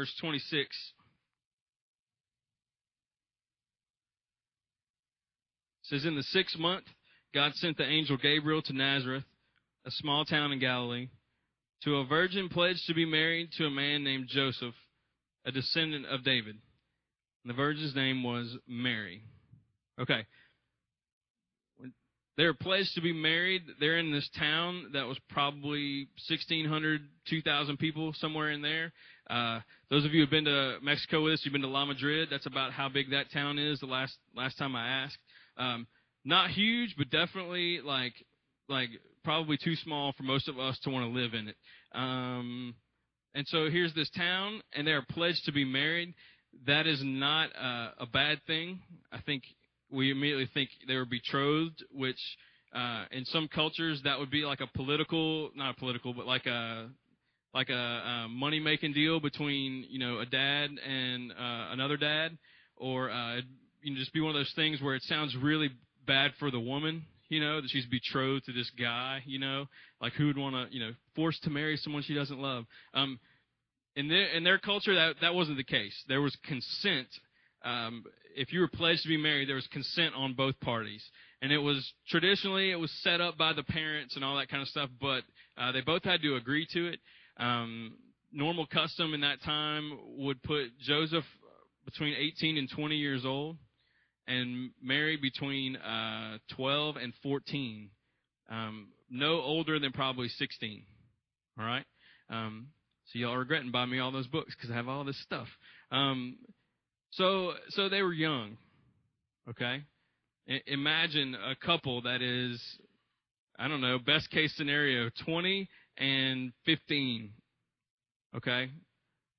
verse 26. says, In the sixth month, God sent the angel Gabriel to Nazareth, a small town in Galilee, to a virgin pledged to be married to a man named Joseph, a descendant of David. And the virgin's name was Mary. Okay. They're pledged to be married. They're in this town that was probably 1,600, 2,000 people, somewhere in there. Uh, those of you who've been to Mexico with us, you've been to La Madrid. That's about how big that town is. The last last time I asked, um, not huge, but definitely like like probably too small for most of us to want to live in it. Um, and so here's this town, and they are pledged to be married. That is not a bad thing. I think we immediately think they were betrothed, which uh, in some cultures that would be like a political, not a political, but like a like a, a money making deal between you know a dad and uh, another dad, or uh, you know just be one of those things where it sounds really bad for the woman, you know, that she's betrothed to this guy, you know, like who would want to, you know, forced to marry someone she doesn't love. Um, in their in their culture, that that wasn't the case. There was consent. Um, if you were pledged to be married, there was consent on both parties, and it was traditionally it was set up by the parents and all that kind of stuff. But uh, they both had to agree to it. Um, normal custom in that time would put Joseph between 18 and 20 years old and Mary between uh, 12 and 14. Um, no older than probably 16. All right? Um, so y'all are regretting buying me all those books because I have all this stuff. Um, so, so they were young. Okay? I- imagine a couple that is, I don't know, best case scenario, 20 and 15. Okay?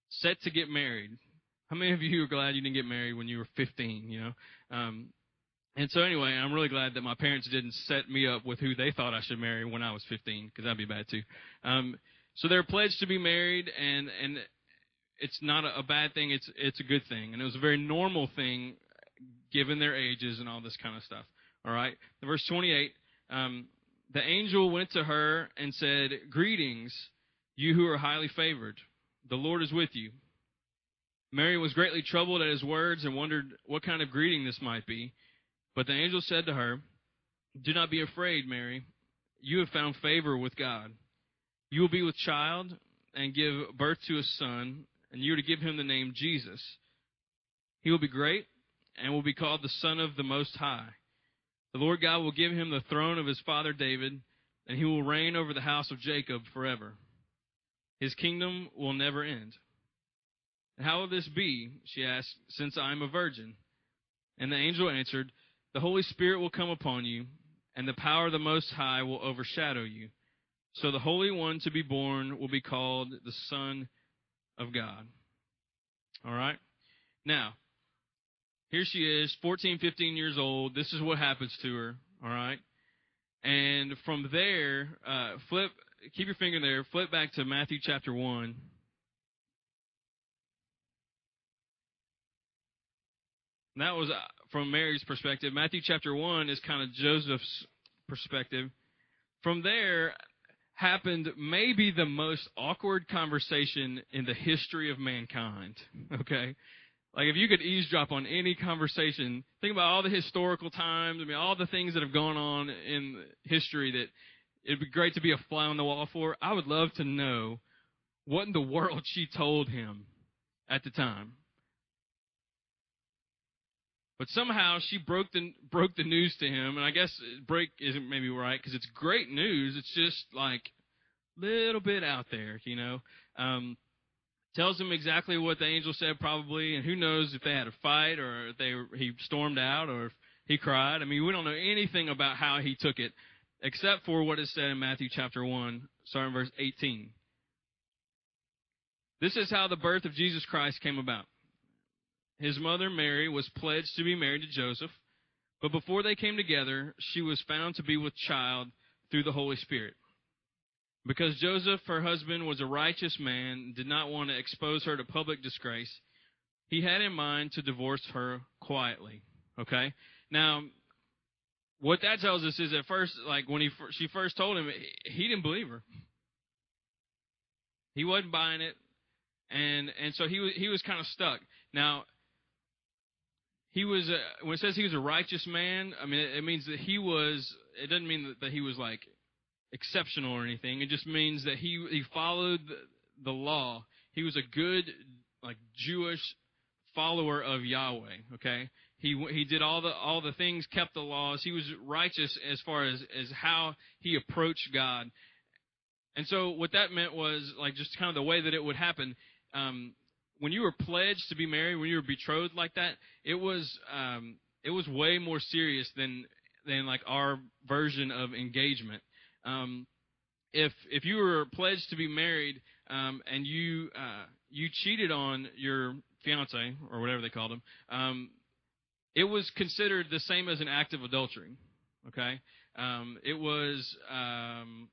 Set to get married. How many of you are glad you didn't get married when you were 15? You know, um, and so anyway, I'm really glad that my parents didn't set me up with who they thought I should marry when I was 15, because that'd be bad too. Um, so they're pledged to be married, and and it's not a, a bad thing. It's it's a good thing, and it was a very normal thing, given their ages and all this kind of stuff. All right, verse 28. Um, the angel went to her and said, "Greetings, you who are highly favored. The Lord is with you." Mary was greatly troubled at his words and wondered what kind of greeting this might be. But the angel said to her, Do not be afraid, Mary. You have found favor with God. You will be with child and give birth to a son, and you are to give him the name Jesus. He will be great and will be called the Son of the Most High. The Lord God will give him the throne of his father David, and he will reign over the house of Jacob forever. His kingdom will never end. How will this be? She asked, since I am a virgin. And the angel answered, The Holy Spirit will come upon you, and the power of the Most High will overshadow you. So the Holy One to be born will be called the Son of God. All right? Now, here she is, 14, 15 years old. This is what happens to her. All right? And from there, uh, flip, keep your finger there, flip back to Matthew chapter 1. And that was uh, from Mary's perspective. Matthew chapter 1 is kind of Joseph's perspective. From there happened maybe the most awkward conversation in the history of mankind. Okay? Like if you could eavesdrop on any conversation, think about all the historical times, I mean all the things that have gone on in history that it'd be great to be a fly on the wall for. I would love to know what in the world she told him at the time. But somehow she broke the broke the news to him, and I guess break isn't maybe right because it's great news. It's just like a little bit out there, you know. Um, tells him exactly what the angel said, probably, and who knows if they had a fight or if they he stormed out or if he cried. I mean, we don't know anything about how he took it, except for what is said in Matthew chapter one, starting verse eighteen. This is how the birth of Jesus Christ came about his mother Mary was pledged to be married to Joseph, but before they came together, she was found to be with child through the Holy Spirit. Because Joseph, her husband, was a righteous man did not want to expose her to public disgrace, he had in mind to divorce her quietly. Okay? Now, what that tells us is at first, like when he she first told him, he didn't believe her. He wasn't buying it. and and so he was he was kind of stuck. Now, he was a, when it says he was a righteous man. I mean, it, means that he was. It doesn't mean that, that he was like exceptional or anything. It just means that he he followed the, the law. He was a good like Jewish follower of Yahweh. Okay, he he did all the all the things, kept the laws. He was righteous as far as as how he approached God. And so what that meant was like just kind of the way that it would happen. Um, when you were pledged to be married, when you were betrothed like that, it was um, it was way more serious than than like our version of engagement. Um, if if you were pledged to be married um, and you uh, you cheated on your fiance or whatever they called him, um, it was considered the same as an act of adultery. Okay, um, it was um,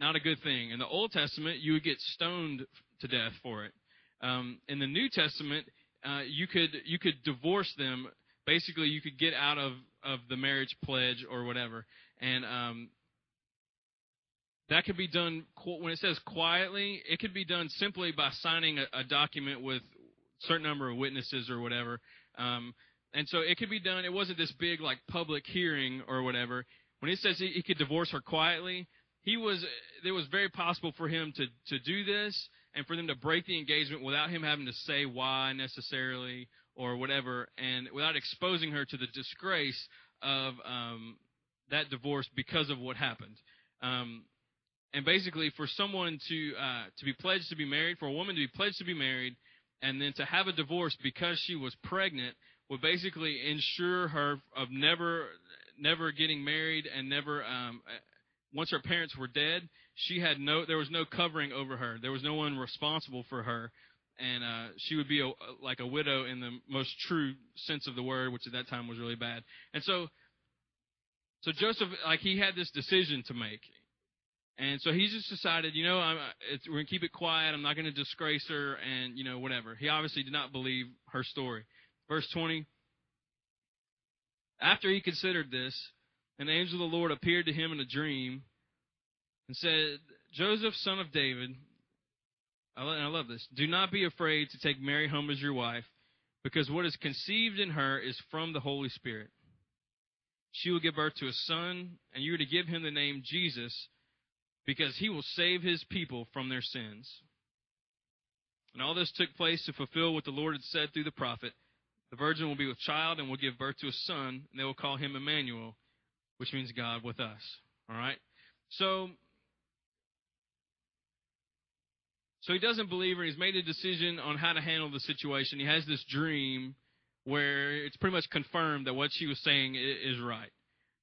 not a good thing. In the Old Testament, you would get stoned to death for it. Um, in the New Testament, uh, you could you could divorce them. Basically, you could get out of of the marriage pledge or whatever, and um, that could be done when it says quietly. It could be done simply by signing a, a document with a certain number of witnesses or whatever. Um, and so it could be done. It wasn't this big like public hearing or whatever. When it says he, he could divorce her quietly, he was. It was very possible for him to to do this and for them to break the engagement without him having to say why necessarily or whatever, and without exposing her to the disgrace of um, that divorce because of what happened. Um, and basically, for someone to uh, to be pledged to be married, for a woman to be pledged to be married, and then to have a divorce because she was pregnant would basically ensure her of never never getting married and never um, once her parents were dead, she had no there was no covering over her. There was no one responsible for her, and uh, she would be a, like a widow in the most true sense of the word, which at that time was really bad. And so, so Joseph like he had this decision to make. And so he just decided, you know, I'm, uh, we're going to keep it quiet. I'm not going to disgrace her and, you know, whatever. He obviously did not believe her story. Verse 20. After he considered this, an angel of the Lord appeared to him in a dream and said, Joseph, son of David, I love this, do not be afraid to take Mary home as your wife, because what is conceived in her is from the Holy Spirit. She will give birth to a son, and you are to give him the name Jesus, because he will save his people from their sins. And all this took place to fulfill what the Lord had said through the prophet. The virgin will be with child and will give birth to a son, and they will call him Emmanuel, which means God with us. All right? So, so he doesn't believe her. He's made a decision on how to handle the situation. He has this dream where it's pretty much confirmed that what she was saying is right.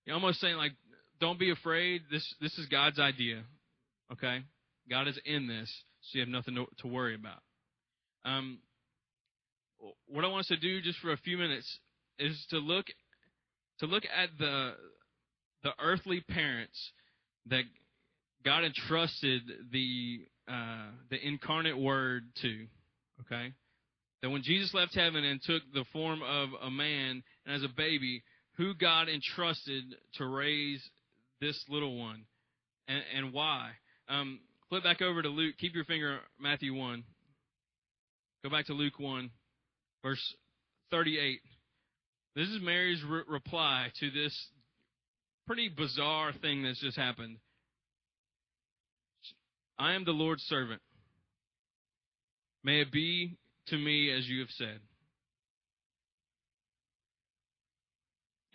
You're almost saying like, don't be afraid. This this is God's idea. Okay, God is in this, so you have nothing to, to worry about. Um, what I want us to do just for a few minutes is to look to look at the the earthly parents that God entrusted the uh, the incarnate Word to. Okay, that when Jesus left heaven and took the form of a man and as a baby, who God entrusted to raise this little one, and, and why? Um, flip back over to Luke. Keep your finger Matthew one. Go back to Luke one, verse thirty-eight. This is Mary's re- reply to this pretty bizarre thing that's just happened. I am the Lord's servant. May it be to me as you have said.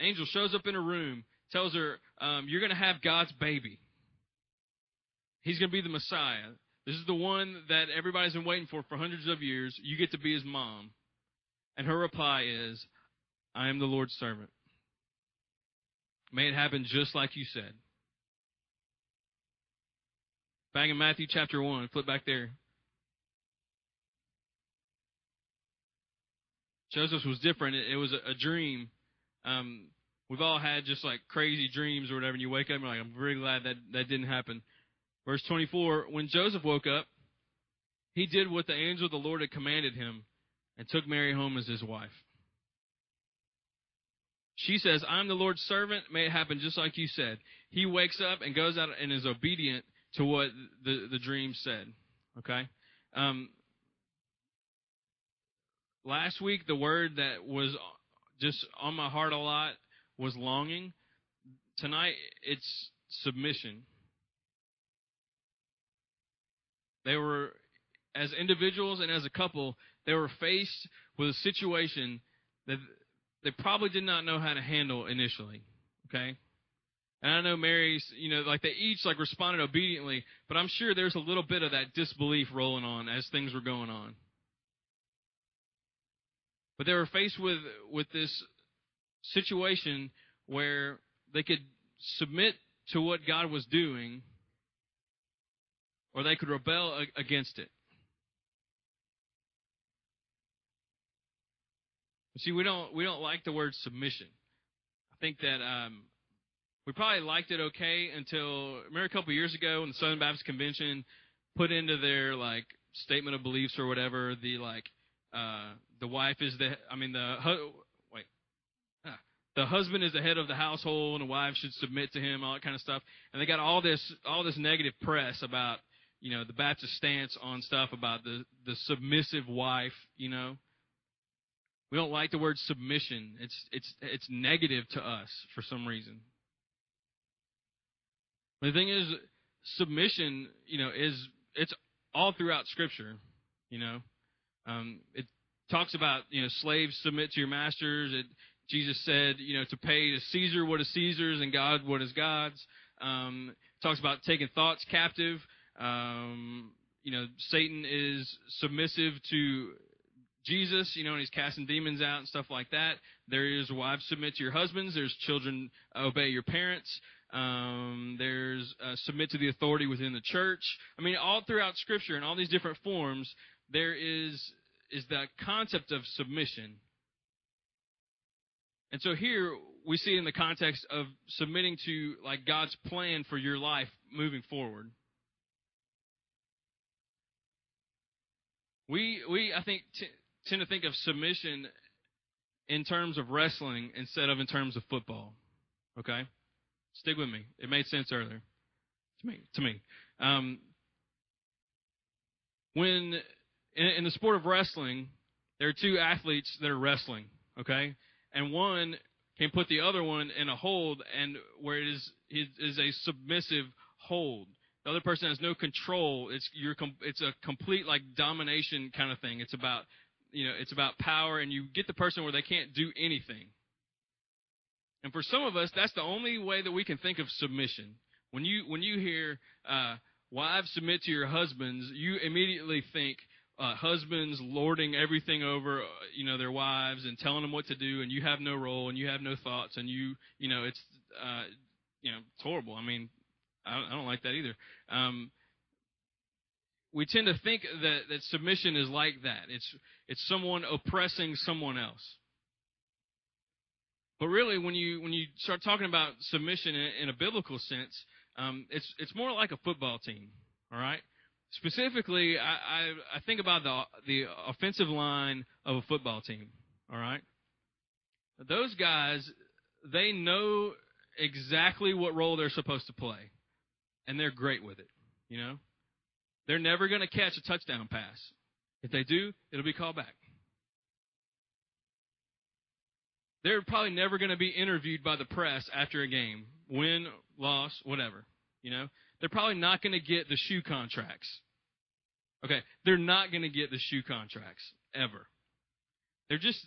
Angel shows up in a room, tells her, um, You're going to have God's baby. He's going to be the Messiah. This is the one that everybody's been waiting for for hundreds of years. You get to be his mom. And her reply is, I am the Lord's servant. May it happen just like you said. Back in Matthew chapter 1, flip back there. Joseph was different. It, was a, dream. Um, we've all had just like crazy dreams or whatever, and you wake up and you're like, I'm very glad that that didn't happen. Verse 24 When Joseph woke up, he did what the angel of the Lord had commanded him and took Mary home as his wife. She says, I'm the Lord's servant. May it happen just like you said. He wakes up and goes out and is obedient to what the, the dream said. Okay? Um, last week the word that was just on my heart a lot was longing. Tonight it's submission. They were, as individuals and as a couple, they were faced with a situation that they probably did not know how to handle initially. Okay? And I know Mary's, you know, like they each like responded obediently, but I'm sure there's a little bit of that disbelief rolling on as things were going on. But they were faced with with this situation where they could submit to what God was doing or they could rebel against it. See, we don't we don't like the word submission. I think that um, we probably liked it okay until remember a couple of years ago when the Southern Baptist Convention put into their like statement of beliefs or whatever the like uh, the wife is the I mean the wait ah, the husband is the head of the household and the wife should submit to him all that kind of stuff and they got all this all this negative press about you know the Baptist stance on stuff about the the submissive wife you know we don't like the word submission. It's it's it's negative to us for some reason. The thing is, submission, you know, is it's all throughout Scripture. You know, um, it talks about you know slaves submit to your masters. It, Jesus said, you know, to pay to Caesar what is Caesar's and God what is God's. Um, talks about taking thoughts captive. Um, you know, Satan is submissive to Jesus, you know, and he's casting demons out and stuff like that. There is wives submit to your husbands. There's children obey your parents. Um, there's uh, submit to the authority within the church. I mean, all throughout Scripture in all these different forms, there is is that concept of submission. And so here we see it in the context of submitting to like God's plan for your life moving forward. We we I think t- tend to think of submission in terms of wrestling instead of in terms of football. Okay? Stick with me. It made sense earlier to me. To me. Um, when in, in the sport of wrestling, there are two athletes that are wrestling. Okay, and one can put the other one in a hold, and where it is it is a submissive hold. The other person has no control. It's you're it's a complete like domination kind of thing. It's about you know, it's about power, and you get the person where they can't do anything. And for some of us, that's the only way that we can think of submission. When you when you hear uh, wives submit to your husbands, you immediately think uh, husbands lording everything over uh, you know their wives and telling them what to do, and you have no role and you have no thoughts, and you you know it's uh, you know it's horrible. I mean, I don't, I don't like that either. Um, we tend to think that, that submission is like that. It's, it's someone oppressing someone else. But really, when you, when you start talking about submission in, in a biblical sense, um, it's, it's more like a football team, all right? Specifically, I, I, I think about the, the offensive line of a football team, all right? Those guys, they know exactly what role they're supposed to play, and they're great with it, you know? They're never going to catch a touchdown pass. If they do, it'll be called back. They're probably never going to be interviewed by the press after a game, win, loss, whatever. You know, they're probably not going to get the shoe contracts. Okay, they're not going to get the shoe contracts ever. They're just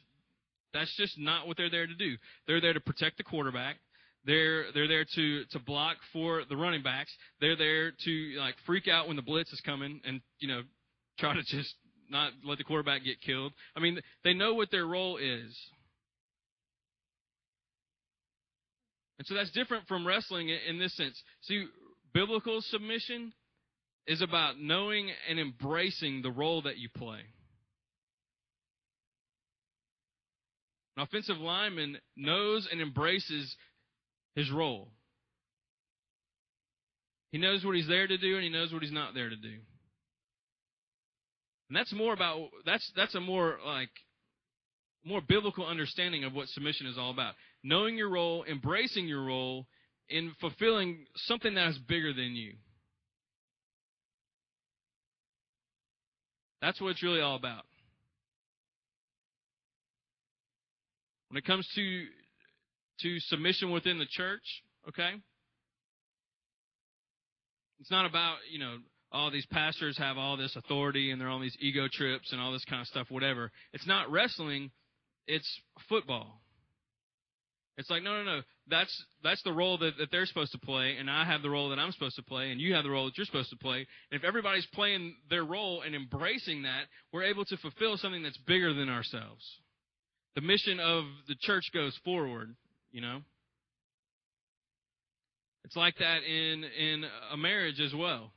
that's just not what they're there to do. They're there to protect the quarterback. They're they're there to to block for the running backs. They're there to like freak out when the blitz is coming and you know try to just not let the quarterback get killed. I mean, they know what their role is. And so that's different from wrestling in this sense. See, biblical submission is about knowing and embracing the role that you play. An offensive lineman knows and embraces his role. He knows what he's there to do and he knows what he's not there to do. And that's more about that's that's a more like more biblical understanding of what submission is all about. Knowing your role, embracing your role in fulfilling something that is bigger than you. That's what it's really all about. When it comes to to submission within the church, okay? It's not about, you know, all these pastors have all this authority and they're on these ego trips and all this kind of stuff, whatever. It's not wrestling, it's football. It's like, no, no, no. That's that's the role that, that they're supposed to play, and I have the role that I'm supposed to play, and you have the role that you're supposed to play. And if everybody's playing their role and embracing that, we're able to fulfill something that's bigger than ourselves. The mission of the church goes forward, you know. It's like that in in a marriage as well.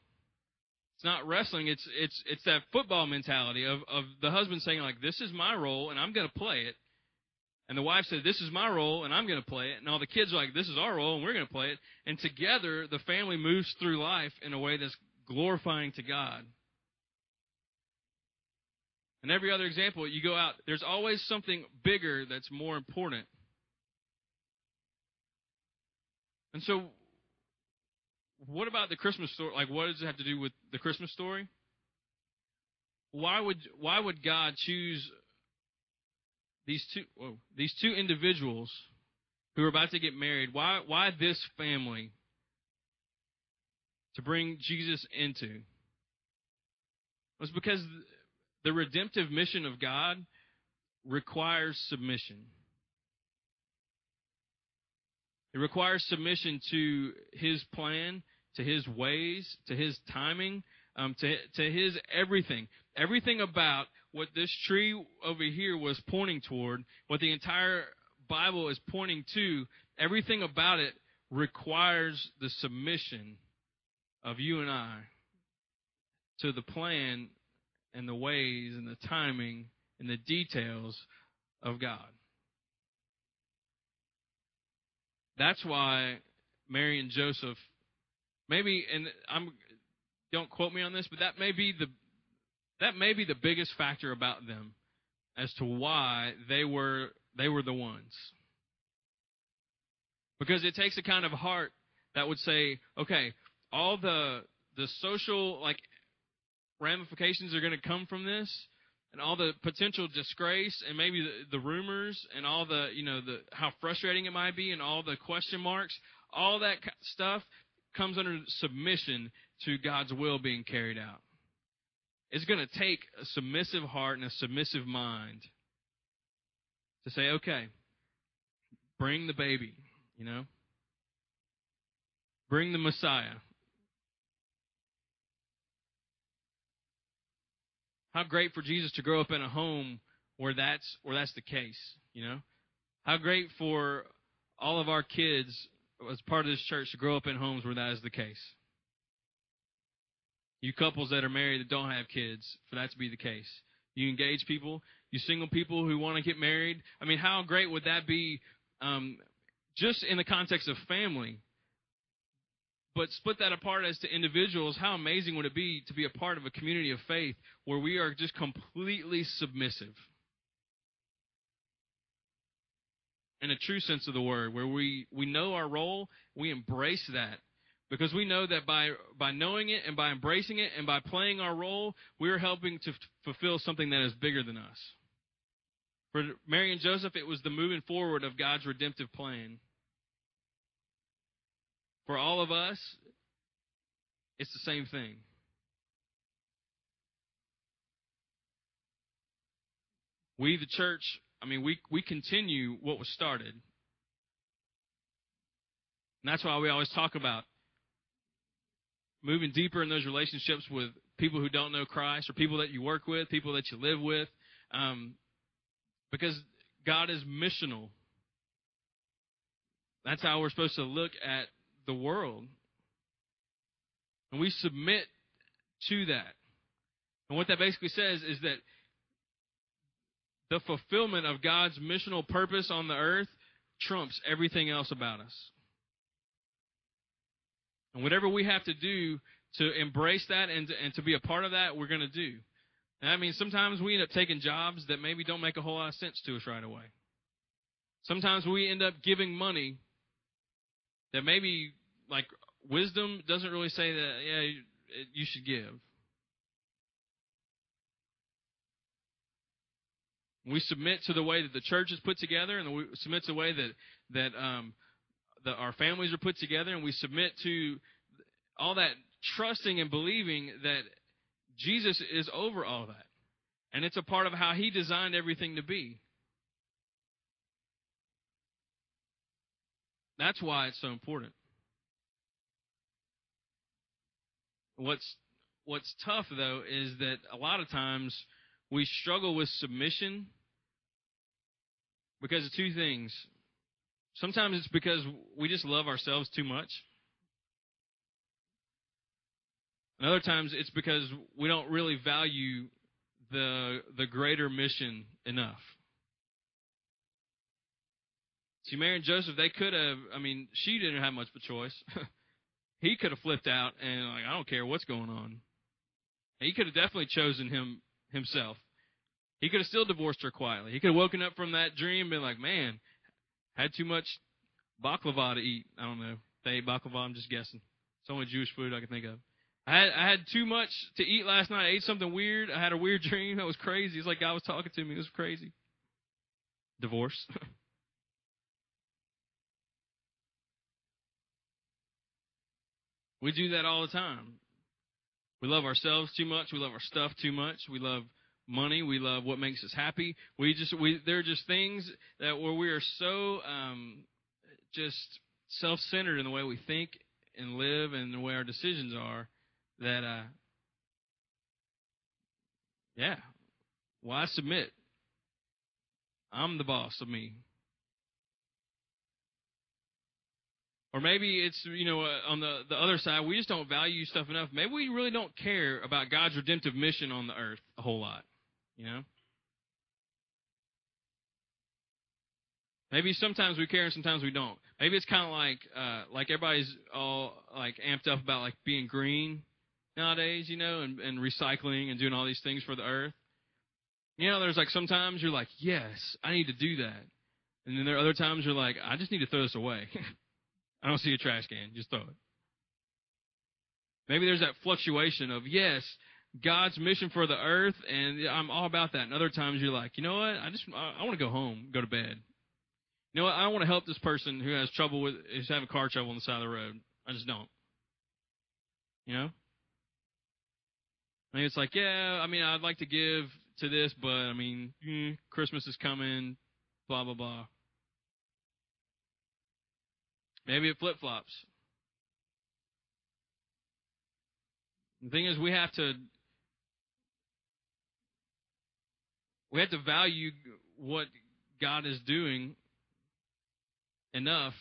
It's not wrestling. It's it's it's that football mentality of of the husband saying like, "This is my role, and I'm going to play it." And the wife said, This is my role, and I'm going to play it. And all the kids are like, This is our role, and we're going to play it. And together, the family moves through life in a way that's glorifying to God. And every other example, you go out, there's always something bigger that's more important. And so, what about the Christmas story? Like, what does it have to do with the Christmas story? Why would why would God choose these two whoa, these two individuals who are about to get married, why why this family to bring Jesus into? Was because the redemptive mission of God requires submission. It requires submission to His plan, to His ways, to His timing, um, to to His everything. Everything about what this tree over here was pointing toward, what the entire Bible is pointing to, everything about it requires the submission of you and I to the plan and the ways and the timing and the details of God. That's why Mary and Joseph, maybe, and I'm, don't quote me on this, but that may be the that may be the biggest factor about them as to why they were they were the ones. Because it takes a kind of heart that would say, okay, all the the social like ramifications are going to come from this and all the potential disgrace and maybe the, the rumors and all the you know the how frustrating it might be and all the question marks all that stuff comes under submission to God's will being carried out it's going to take a submissive heart and a submissive mind to say, okay, bring the baby, you know? Bring the Messiah. How great for Jesus to grow up in a home where that's where that's the case, you know? How great for all of our kids as part of this church to grow up in homes where that is the case. You couples that are married that don't have kids, for that to be the case. You engage people, you single people who want to get married. I mean, how great would that be um, just in the context of family? But split that apart as to individuals, how amazing would it be to be a part of a community of faith where we are just completely submissive? In a true sense of the word, where we, we know our role, we embrace that, because we know that by, by knowing it and by embracing it and by playing our role, we're helping to f- fulfill something that is bigger than us. For Mary and Joseph, it was the moving forward of God's redemptive plan. For all of us, it's the same thing. We, the church, I mean, we, we continue what was started. And that's why we always talk about moving deeper in those relationships with people who don't know Christ or people that you work with, people that you live with, um, because God is missional. That's how we're supposed to look at the world. And we submit to that. And what that basically says is that the fulfillment of God's missional purpose on the earth trumps everything else about us. And whatever we have to do to embrace that and to, and to be a part of that, we're going to do. And I mean, sometimes we end up taking jobs that maybe don't make a whole lot of sense to us right away. Sometimes we end up giving money that maybe, like, wisdom doesn't really say that, yeah, you should give. We submit to the way that the church is put together, and we submit to the way that that um, that our families are put together, and we submit to all that trusting and believing that Jesus is over all that, and it's a part of how He designed everything to be. That's why it's so important. What's what's tough though is that a lot of times we struggle with submission because of two things. Sometimes it's because we just love ourselves too much. And other times it's because we don't really value the the greater mission enough. See, Mary and Joseph, they could have. I mean, she didn't have much of a choice. he could have flipped out and like, I don't care what's going on. He could have definitely chosen him himself. He could have still divorced her quietly. He could have woken up from that dream and been like, man, had too much baklava to eat. I don't know. They ate baklava. I'm just guessing. It's only Jewish food I can think of. I had I had too much to eat last night. I ate something weird. I had a weird dream. That was crazy. It's like God was talking to me. It was crazy. Divorce. we do that all the time. We love ourselves too much. We love our stuff too much. We love money. We love what makes us happy. We just we there are just things that where we are so um, just self-centered in the way we think and live and the way our decisions are that uh, yeah, why submit? I'm the boss of me. Or maybe it's, you know, uh, on the, the other side, we just don't value stuff enough. Maybe we really don't care about God's redemptive mission on the earth a whole lot, you know? Maybe sometimes we care and sometimes we don't. Maybe it's kind of like uh, like everybody's all like amped up about like being green nowadays, you know, and, and recycling and doing all these things for the earth. You know, there's like sometimes you're like, yes, I need to do that, and then there are other times you're like, I just need to throw this away. I don't see a trash can. Just throw it. Maybe there's that fluctuation of, yes, God's mission for the earth, and I'm all about that. And other times you're like, you know what? I just I, I want to go home, go to bed. You know what? I want to help this person who has trouble with is having car trouble on the side of the road. I just don't. You know? I mean, it's like, yeah, I mean, I'd like to give to this, but I mean, mm, Christmas is coming, blah blah blah. Maybe it flip flops. The thing is, we have to we have to value what God is doing enough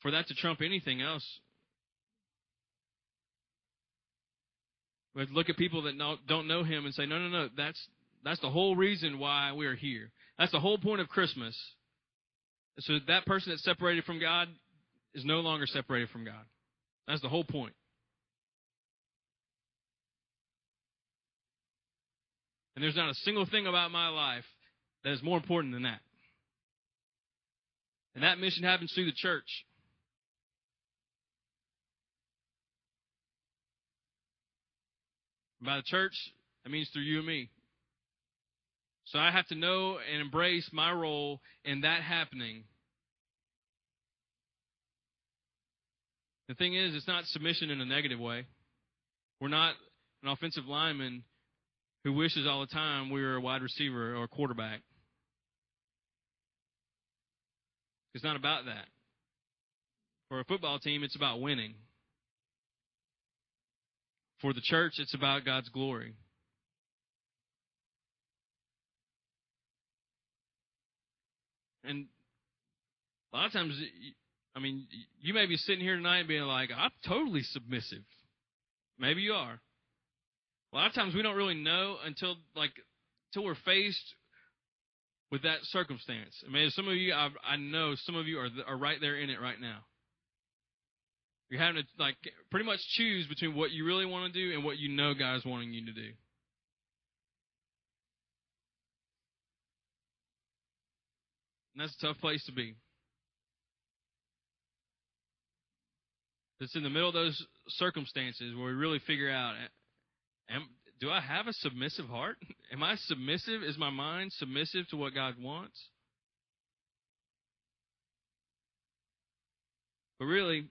for that to trump anything else. We have to look at people that don't know Him and say, no, no, no, that's that's the whole reason why we are here. That's the whole point of Christmas. So that person that's separated from God is no longer separated from God. That's the whole point. And there's not a single thing about my life that is more important than that. And that mission happens through the church. By the church, that means through you and me. So I have to know and embrace my role in that happening. The thing is, it's not submission in a negative way. We're not an offensive lineman who wishes all the time we were a wide receiver or a quarterback. It's not about that. For a football team, it's about winning. For the church, it's about God's glory. And a lot of times, I mean, you may be sitting here tonight being like, I'm totally submissive. Maybe you are. A lot of times we don't really know until like until we're faced with that circumstance. I mean, some of you, I, I know some of you are are right there in it right now. You're having to like pretty much choose between what you really want to do and what you know God is wanting you to do. And that's a tough place to be. It's in the middle of those circumstances where we really figure out am, do I have a submissive heart? Am I submissive? Is my mind submissive to what God wants? But really,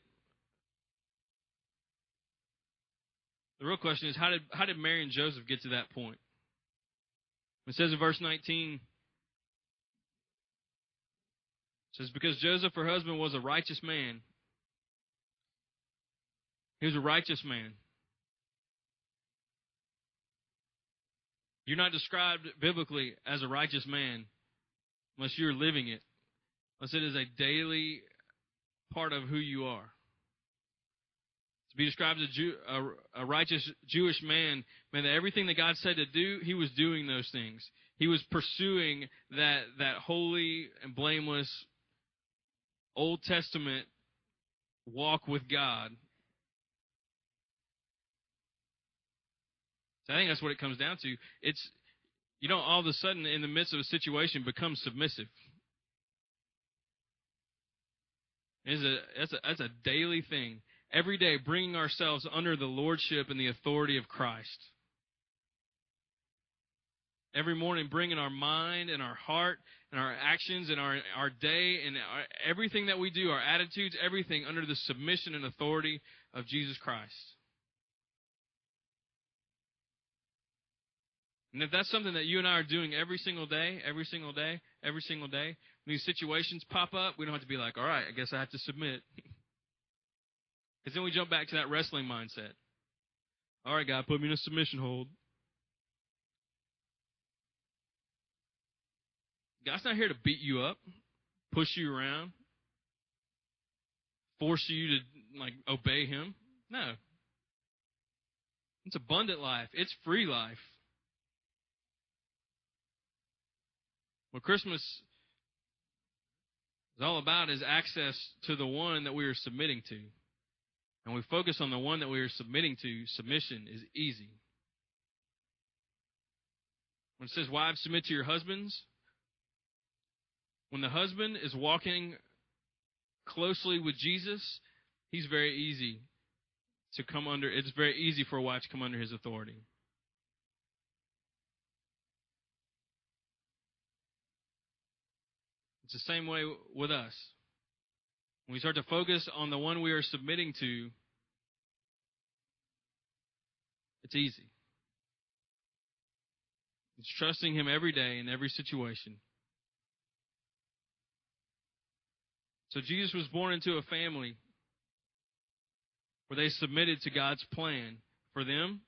the real question is how did how did Mary and Joseph get to that point? It says in verse 19 says because Joseph her husband was a righteous man. He was a righteous man. You're not described biblically as a righteous man unless you're living it, unless it is a daily part of who you are. To be described as a, Jew, a, a righteous Jewish man meant that everything that God said to do, he was doing those things. He was pursuing that, that holy and blameless Old Testament walk with God So I think that's what it comes down to. It's you don't all of a sudden in the midst of a situation become submissive. It's a, that's, a, that's a daily thing. Every day, bringing ourselves under the lordship and the authority of Christ. Every morning, bringing our mind and our heart and our actions and our, our day and our, everything that we do, our attitudes, everything under the submission and authority of Jesus Christ. And if that's something that you and I are doing every single day, every single day, every single day, when these situations pop up, we don't have to be like, all right, I guess I have to submit. Because then we jump back to that wrestling mindset. All right, God, put me in a submission hold. God's not here to beat you up, push you around, force you to like obey Him. No. It's abundant life. It's free life. What Christmas is all about is access to the one that we are submitting to. And we focus on the one that we are submitting to, submission is easy. When it says, Wives, submit to your husbands, when the husband is walking closely with Jesus, he's very easy to come under, it's very easy for a wife to come under his authority. It's the same way with us. When we start to focus on the one we are submitting to, it's easy. It's trusting Him every day in every situation. So Jesus was born into a family where they submitted to God's plan for them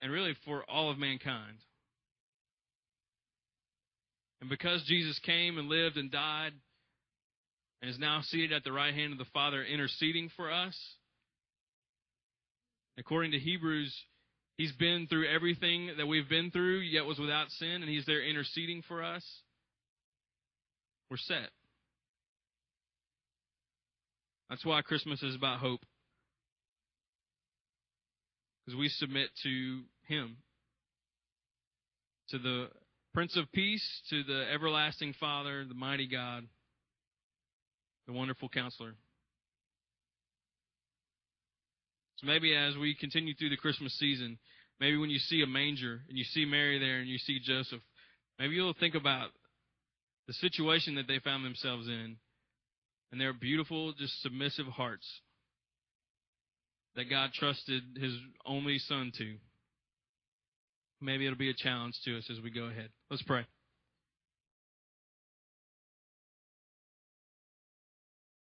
and really for all of mankind. And because Jesus came and lived and died and is now seated at the right hand of the Father interceding for us, according to Hebrews, he's been through everything that we've been through, yet was without sin, and he's there interceding for us. We're set. That's why Christmas is about hope. Because we submit to Him, to the Prince of Peace to the everlasting Father, the mighty God, the wonderful counselor. So maybe as we continue through the Christmas season, maybe when you see a manger and you see Mary there and you see Joseph, maybe you'll think about the situation that they found themselves in and their beautiful, just submissive hearts that God trusted his only son to maybe it'll be a challenge to us as we go ahead. Let's pray.